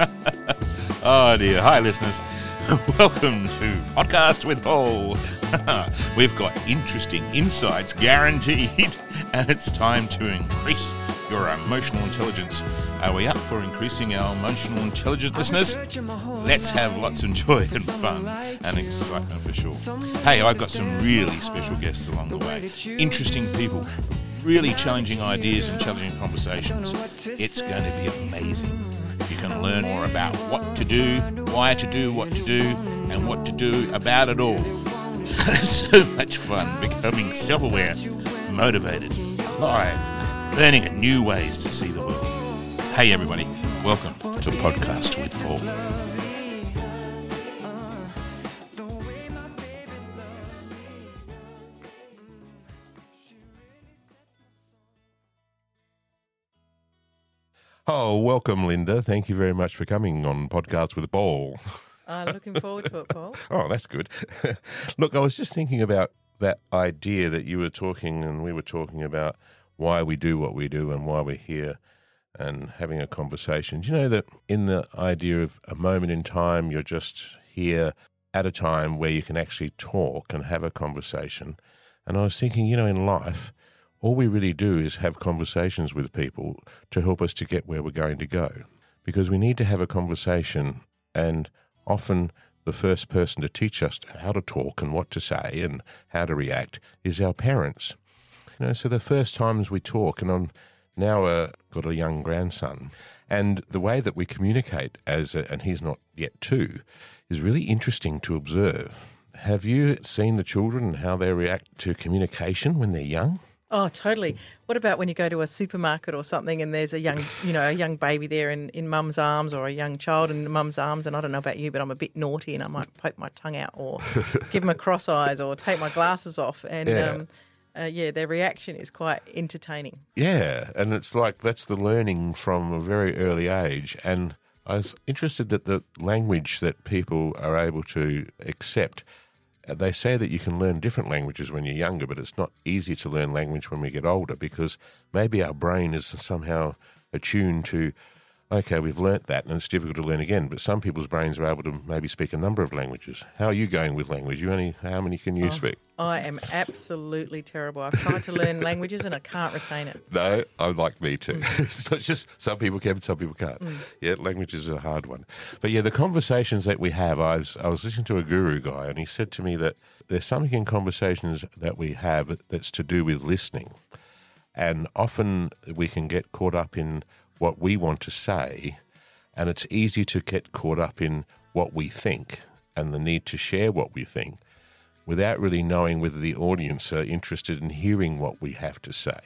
oh dear. Hi, listeners. Welcome to Podcast with Paul. We've got interesting insights guaranteed, and it's time to increase your emotional intelligence. Are we up for increasing our emotional intelligence, listeners? Let's have lots of joy and fun and excitement for sure. Hey, I've got some really special guests along the way. Interesting people, really challenging ideas and challenging conversations. It's going to be amazing. You can learn more about what to do, why to do what to do, and what to do about it all. so much fun becoming self aware, motivated, alive, learning new ways to see the world. Hey, everybody, welcome to Podcast with Paul. Oh, welcome, Lynda. Thank you very much for coming on Podcast with Paul. Uh, looking forward to it, Paul. Oh, that's good. Look, I was just thinking about that idea that you were talking and we were talking about why we do what we do and why we're here and having a conversation. Do you know that in the idea of a moment in time, you're just here at a time where you can actually talk and have a conversation? And I was thinking, you know, in life, all we really do is have conversations with people to help us to get where we're going to go. Because we need to have a conversation, and often the first person to teach us how to talk and what to say and how to react is our parents. You know, so the first times we talk, and I'm now uh, got a young grandson, and the way that we communicate as, a, and he's not yet two, is really interesting to observe. Have you seen the children and how they react to communication when they're young? Oh, totally. What about when you go to a supermarket or something and there's a young, you know, a young baby there in, in mum's arms or a young child in mum's arms and I don't know about you, but I'm a bit naughty and I might poke my tongue out or give them a cross eyes or take my glasses off and Yeah. um, uh, yeah, their reaction is quite entertaining. Yeah, and it's like that's the learning from a very early age. And I was interested that the language that people are able to accept. Uh, They say that you can learn different languages when you're younger, but it's not easy to learn language when we get older because maybe our brain is somehow attuned to, okay, we've learnt that and it's difficult to learn again. But some people's brains are able to maybe speak a number of languages. How are you going with language? You only how many can you oh, speak? I am absolutely terrible. I've tried to learn languages and I can't retain it. No, I like me too. Mm. so it's just some people can, some people can't. Mm. Yeah, language is a hard one. But yeah, the conversations that we have, I was I was listening to a guru guy, and he said to me that there's something in conversations that we have that's to do with listening, and often we can get caught up in what we want to say, and it's easy to get caught up in what we think and the need to share what we think without really knowing whether the audience are interested in hearing what we have to say.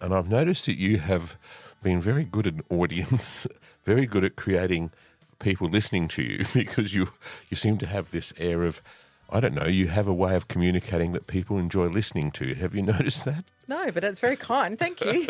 And I've noticed that you have been very good at audience, very good at creating people listening to you because you you seem to have this air of I don't know, you have a way of communicating that people enjoy listening to. Have you noticed that? No, but it's very kind. Thank you.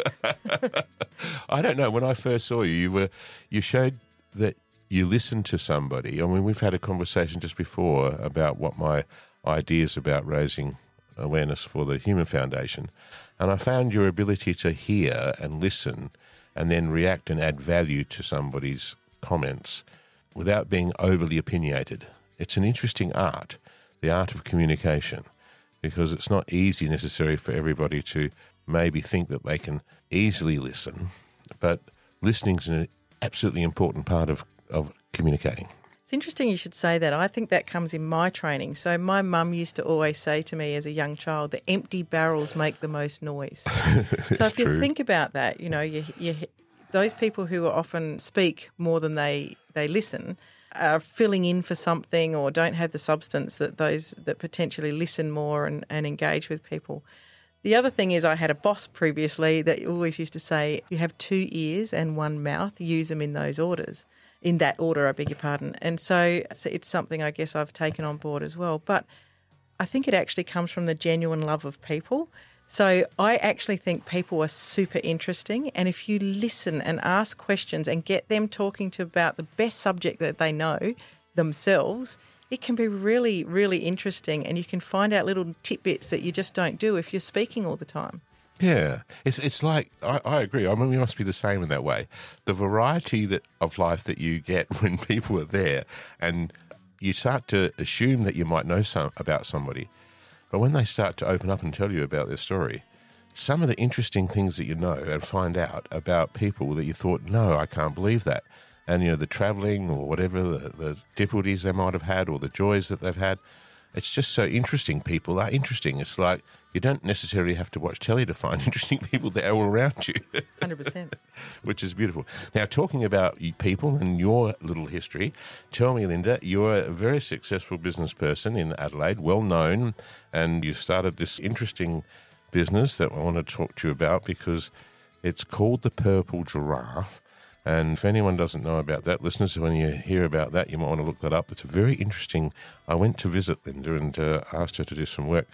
I don't know. When I first saw you, you were you showed that you listened to somebody. I mean, we've had a conversation just before about what my ideas about raising awareness for the Human Foundation, and I found your ability to hear and listen, and then react and add value to somebody's comments without being overly opinionated. It's an interesting art, the art of communication because it's not easy necessarily for everybody to maybe think that they can easily listen, but listening is an absolutely important part of, of communicating. It's interesting you should say that. I think that comes in my training. So my mum used to always say to me as a young child, "The empty barrels make the most noise." so if you think about that, you know, you, you those people who often speak more than they they listen are filling in for something or don't have the substance that those that potentially listen more and, and engage with people. The other thing is, I had a boss previously that always used to say, "You have two ears and one mouth. Use them in those orders." in that order, I beg your pardon. And so, it's something I guess I've taken on board as well. But I think it actually comes from the genuine love of people. So I actually think people are super interesting. And if you listen and ask questions and get them talking to about the best subject that they know themselves, it can be really, really interesting. And you can find out little tidbits that you just don't do if you're speaking all the time. Yeah, it's it's like I, I agree. I mean, we must be the same in that way. The variety that of life that you get when people are there, and you start to assume that you might know some about somebody, but when they start to open up and tell you about their story, some of the interesting things that you know and find out about people that you thought, no, I can't believe that, and you know the traveling or whatever the, the difficulties they might have had or the joys that they've had. It's just so interesting. People are interesting. It's like you don't necessarily have to watch telly to find interesting people that are all around you. 100%. Which is beautiful. Now, talking about people and your little history, tell me, Lynda, you're a very successful business person in Adelaide, well known, and you started this interesting business that I want to talk to you about because it's called the Purple Giraffe. And if anyone doesn't know about that, listeners, when you hear about that, you might want to look that up. It's very interesting. I went to visit Lynda and uh, asked her to do some work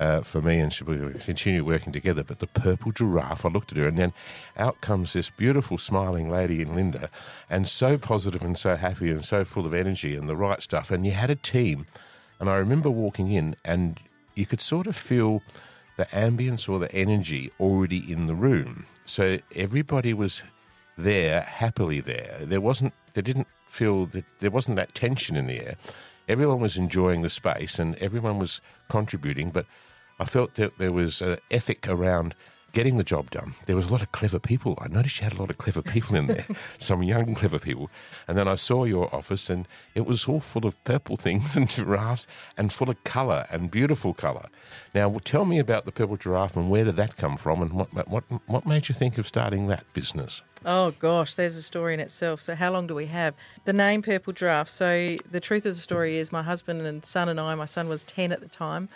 uh, for me, and she will continue working together. But the purple giraffe, I looked at her, and then out comes this beautiful, smiling lady in Lynda, and so positive and so happy and so full of energy and the right stuff. And you had a team. And I remember walking in, and you could sort of feel the ambience or the energy already in the room. So everybody was there, happily there. There wasn't, they didn't feel that there wasn't that tension in the air. Everyone was enjoying the space and everyone was contributing, but I felt that there was an ethic around getting the job done. There was a lot of clever people. I noticed you had a lot of clever people in there, some young clever people. And then I saw your office, and it was all full of purple things and giraffes, and full of colour and beautiful colour. Now, tell me about the purple giraffe and where did that come from, and what what what made you think of starting that business? Oh gosh, there's a story in itself. So how long do we have? The name Purple Giraffe. So the truth of the story is my husband and son and I, my son was 10 at the time,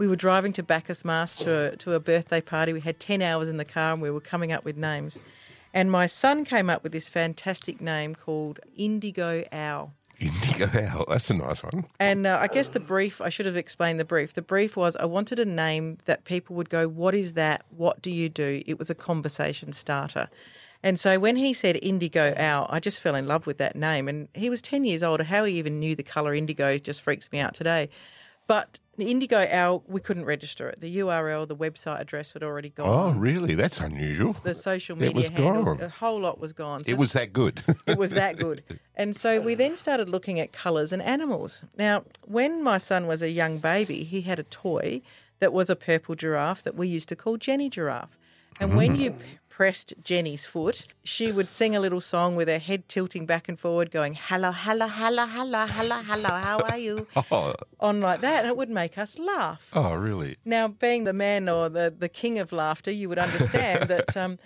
we were driving to Bacchus Marsh to, to a birthday party. We had 10 hours in the car and we were coming up with names. And my son came up with this fantastic name called Indigo Owl. Indigo Owl, that's a nice one. And uh, I guess the brief, I should have explained the brief. The brief was I wanted a name that people would go, What is that? What do you do? It was a conversation starter. And so when he said indigo owl, I just fell in love with that name. And he was 10 years old. How he even knew the colour indigo just freaks me out today. But the Indigo Owl, we couldn't register it. The URL, the website address had already gone. Oh, really? That's unusual. The social media it was handles, gone. a whole lot was gone. So it was that good. it was that good. And so we then started looking at colours and animals. Now, when my son was a young baby, he had a toy that was a purple giraffe that we used to call Jenny Giraffe. And when you mm. Pressed Jenny's foot, she would sing a little song with her head tilting back and forward, going, hello, hello, hello, hello, hello, hello, how are you? oh, On like that, and it would make us laugh. oh, really? Now, being the man or the, the king of laughter, you would understand that um,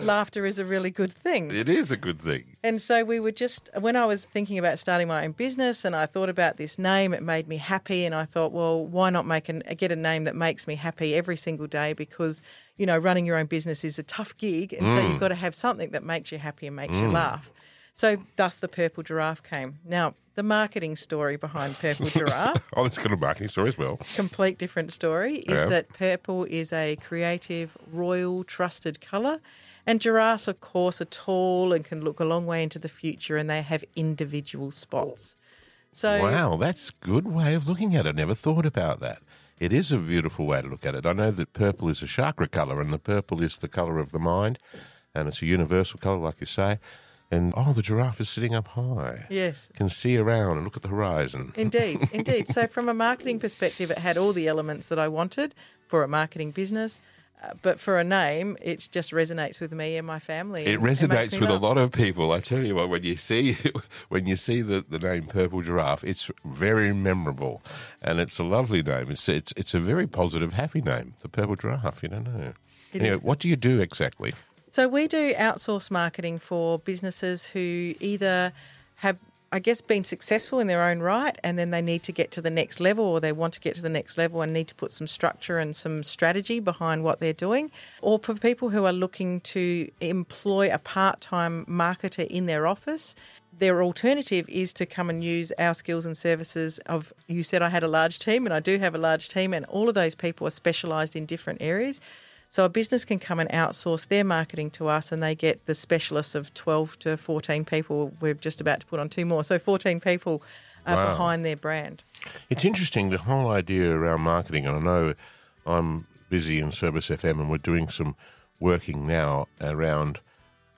laughter is a really good thing. It is a good thing. And so we were just, when I was thinking about starting my own business and I thought about this name, it made me happy. And I thought, well, why not make an, get a name that makes me happy every single day? Because, you know, running your own business is a tough gig. And so you've mm. got to have something that makes you happy and makes you mm. laugh. So thus the purple giraffe came. Now, the marketing story behind Purple Giraffe Oh, it's got a marketing story as well. complete different story is Yeah. that purple is a creative, royal, trusted colour. And giraffes, of course, are tall and can look a long way into the future and they have individual spots. So, Wow, that's a good way of looking at it. I never thought about that. It is a beautiful way to look at it. I know that purple is a chakra colour, and the purple is the colour of the mind, and it's a universal colour, like you say. And oh, the giraffe is sitting up high. yes, Can see around and look at the horizon. indeed, indeed. So, from a marketing perspective, it had all the elements that I wanted for a marketing business. But for a name, it just resonates with me and my family. It resonates me with a lot of people. I tell you what, when you see when you see the, the name Purple Giraffe, it's very memorable, and it's a lovely name. It's it's it's a very positive, happy name. The Purple Giraffe. You don't know. It anyway, is. what do you do exactly? So we do outsource marketing for businesses who either have I guess been successful in their own right and then they need to get to the next level or they want to get to the next level and need to put some structure and some strategy behind what they're doing. Or for people who are looking to employ a part-time marketer in their office their alternative is to come and use our skills and services of you said I had a large team and I do have a large team and all of those people are specialized in different areas so a business can come and outsource their marketing to us and they get the specialists of 12 to 14 people. We're just about to put on two more. So 14 people are Wow. behind their brand. It's interesting the whole idea around marketing, and I know I'm busy in Service FM and we're doing some working now around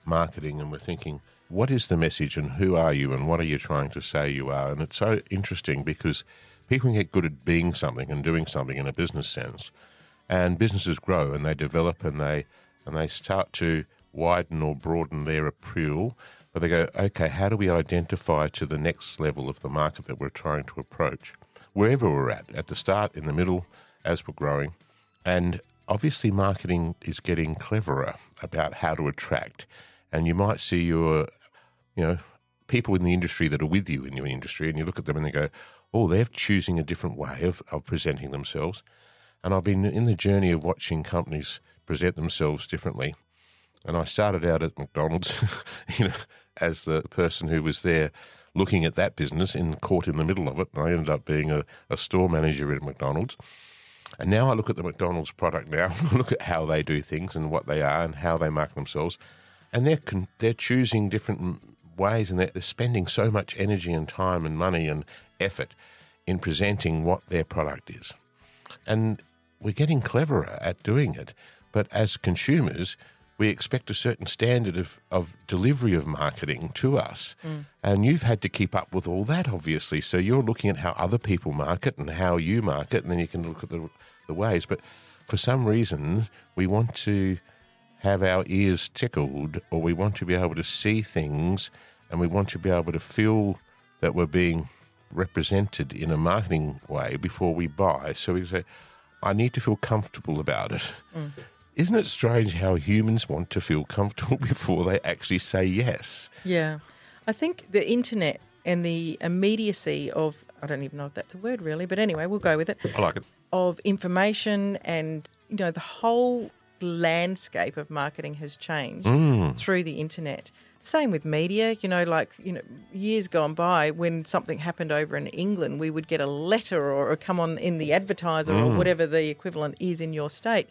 marketing and we're thinking, what is the message and who are you and what are you trying to say you are? And it's so interesting because people can get good at being something and doing something in a business sense. And businesses grow and they develop and they and they start to widen or broaden their appeal. But they go, okay, how do we identify to the next level of the market that we're trying to approach? Wherever we're at, at the start, in the middle, as we're growing. And obviously, marketing is getting cleverer about how to attract. And you might see your, you know, people in the industry that are with you in your industry, and you look at them and they go, oh, they're choosing a different way of, of presenting themselves. And I've been in the journey of watching companies present themselves differently. And I started out at McDonald's, you know, as the person who was there looking at that business and caught in the middle of it. And I ended up being a, a store manager at McDonald's. And now I look at the McDonald's product now, look at how they do things and what they are and how they market themselves. And they're, con- they're choosing different ways and they're spending so much energy and time and money and effort in presenting what their product is. And we're getting cleverer at doing it. But as consumers, we expect a certain standard of, of delivery of marketing to us. Mm. And you've had to keep up with all that, obviously. So you're looking at how other people market and how you market, and then you can look at the, the ways. But for some reason, we want to have our ears tickled, or we want to be able to see things, and we want to be able to feel that we're being represented in a marketing way before we buy. So we say, I need to feel comfortable about it. Mm. Isn't it strange how humans want to feel comfortable before they actually say yes? Yeah. I think the internet and the immediacy of, I don't even know if that's a word really, but anyway, we'll go with it. I like it. Of information and, you know, the whole landscape of marketing has changed mm. through the internet. Same with media, you know, like, you know, years gone by when something happened over in England, we would get a letter or, come on in the advertiser mm. or whatever the equivalent is in your state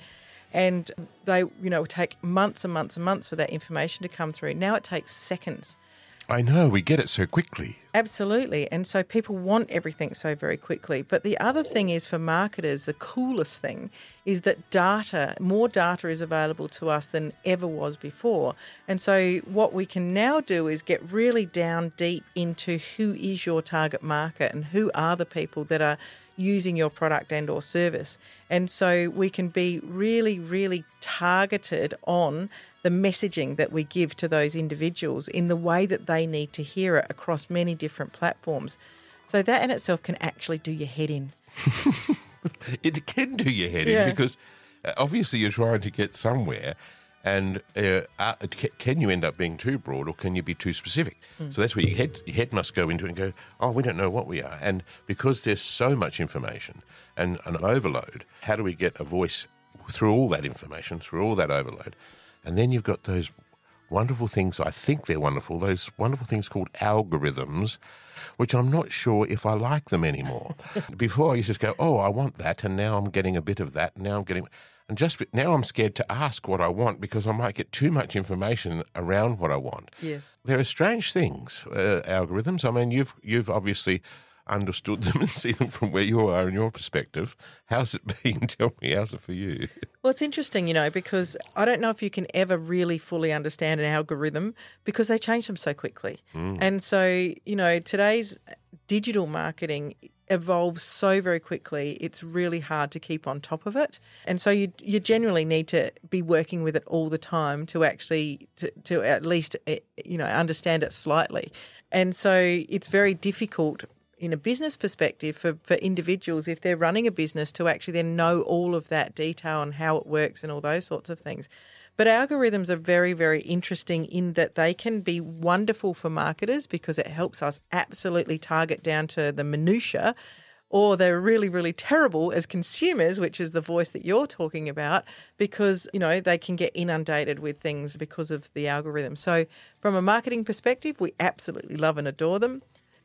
and they you know take months and months and months for that information to come through. Now it takes seconds. I know we get it so quickly. Absolutely, and so people want everything so very quickly. But the other thing is for marketers, the coolest thing is that data, more data is available to us than ever was before. And so what we can now do is get really down deep into who is your target market and who are the people that are using your product and or service. And so we can be really really targeted on the messaging that we give to those individuals in the way that they need to hear it across many different platforms. So that in itself can actually do your head in. it can do your head yeah. in because uh, obviously you're trying to get somewhere and uh, uh, can you end up being too broad or can you be too specific? Mm. So that's where your head, your head must go into it and go, oh, we don't know what we are. And because there's so much information and an overload, how do we get a voice through all that information, through all that overload? And then you've got those wonderful things, I think they're wonderful, those wonderful things called algorithms, which I'm not sure if I like them anymore. Before I used to go, oh, I want that, and now I'm getting a bit of that, and now I'm getting. And just now I'm scared to ask what I want because I might get too much information around what I want. Yes. There are strange things, uh, algorithms. I mean, you've you've obviously understood them and see them from where you are in your perspective. How's it been? Tell me, how's it for you? Well, it's interesting, you know, because I don't know if you can ever really fully understand an algorithm because they change them so quickly. Mm. And so, you know, today's digital marketing evolves so very quickly it's really hard to keep on top of it and so you you generally need to be working with it all the time to actually to, to at least eh, you know understand it slightly and so it's very difficult in a business perspective for, for individuals if they're running a business to actually then know all of that detail and how it works and all those sorts of things but algorithms are very, very interesting in that they can be wonderful for marketers because it helps us absolutely target down to the minutiae or they're really, really terrible as consumers, which is the voice that you're talking about, because you know they can get inundated with things because of the algorithm. So, from a marketing perspective, we absolutely love and adore them.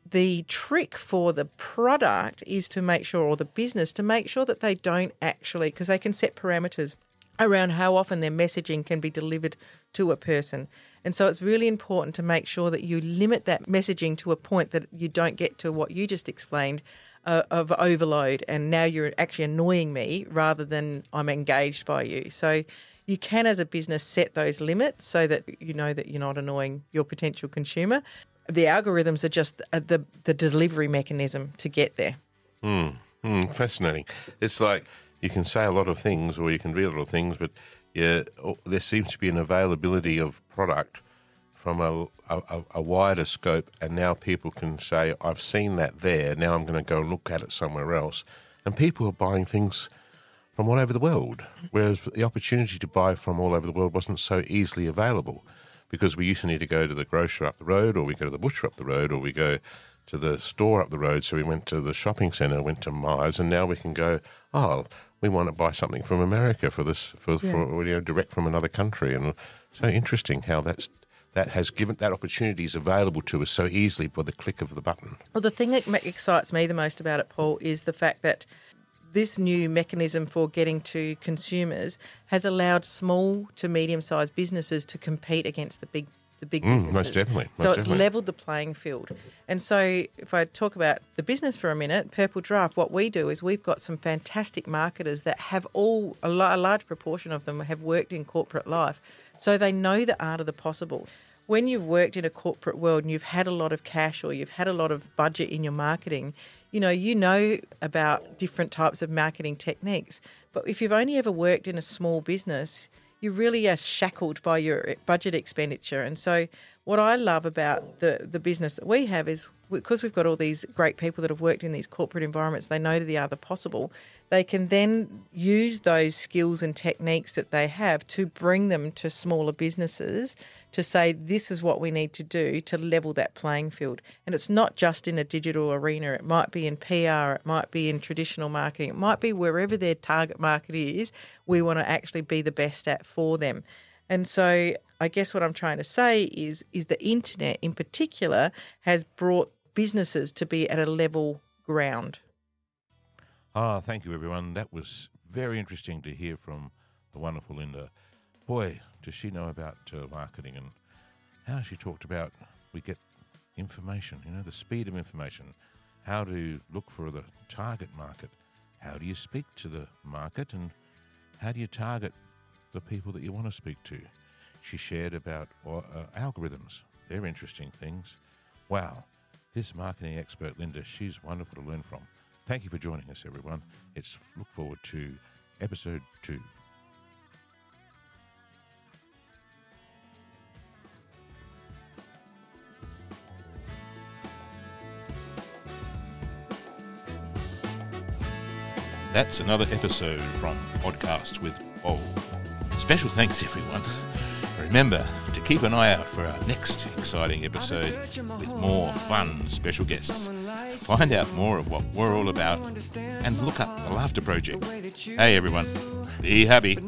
The trick for the product is to make sure, or the business, to make sure that they don't actually, because they can set parameters around how often their messaging can be delivered to a person. And so it's really important to make sure that you limit that messaging to a point that you don't get to what you just explained uh, of overload, and now you're actually annoying me rather than I'm engaged by you. So you can, as a business, set those limits so that you know that you're not annoying your potential consumer. The algorithms are just uh, the the delivery mechanism to get there. Mm, mm, fascinating. It's like you can say a lot of things or you can read a lot of things, but yeah, there seems to be an availability of product from a, a, a, wider scope, and now people can say, I've seen that there, now I'm going to go look at it somewhere else. And people are buying things from all over the world, whereas the opportunity to buy from all over the world wasn't so easily available because we used to need to go to the grocer up the road, or we go to the butcher up the road, or we go to the store up the road. So we went to the shopping centre, went to Mars, and now we can go, oh, we want to buy something from America for this, for, yeah. for you know, direct from another country. And so interesting how that's that has given that opportunity is available to us so easily by the click of the button. Well, the thing that excites me the most about it, Paul, is the fact that this new mechanism for getting to consumers has allowed small to medium sized businesses to compete against the big the big mm, businesses. Most definitely. Most so it's definitely. leveled the playing field. And so if I talk about the business for a minute, Purple Giraffe, what we do is we've got some fantastic marketers that have all a, large proportion of them have worked in corporate life so they know the art of the possible. When you've worked in a corporate world and you've had a lot of cash or you've had a lot of budget in your marketing, you know, you know about different types of marketing techniques. But if you've only ever worked in a small business, you really are shackled by your budget expenditure. And so, what I love about the, the business that we have is because we've got all these great people that have worked in these corporate environments, they know the other possible they can then use those skills and techniques that they have to bring them to smaller businesses to say this is what we need to do to level that playing field. And it's not just in a digital arena, it might be in PR, it might be in traditional marketing, it might be wherever their target market is, we want to actually be the best at for them. And so I guess what I'm trying to say is is the internet in particular has brought businesses to be at a level ground. Ah, thank you, everyone. That was very interesting to hear from the wonderful Lynda. Boy, does she know about uh, marketing and how she talked about we get information, you know, the speed of information, how to look for the target market, how do you speak to the market, and how do you target the people that you want to speak to. She shared about uh, algorithms, they're interesting things. Wow, this marketing expert, Lynda, she's wonderful to learn from. Thank you for joining us, everyone. It's look forward to episode two. That's another episode from Podcasts with Paul. Special thanks, everyone. Remember to keep an eye out for our next exciting episode with more fun special guests. Find out more of what we're all about and look up the Laughter Project. Hey everyone, be happy.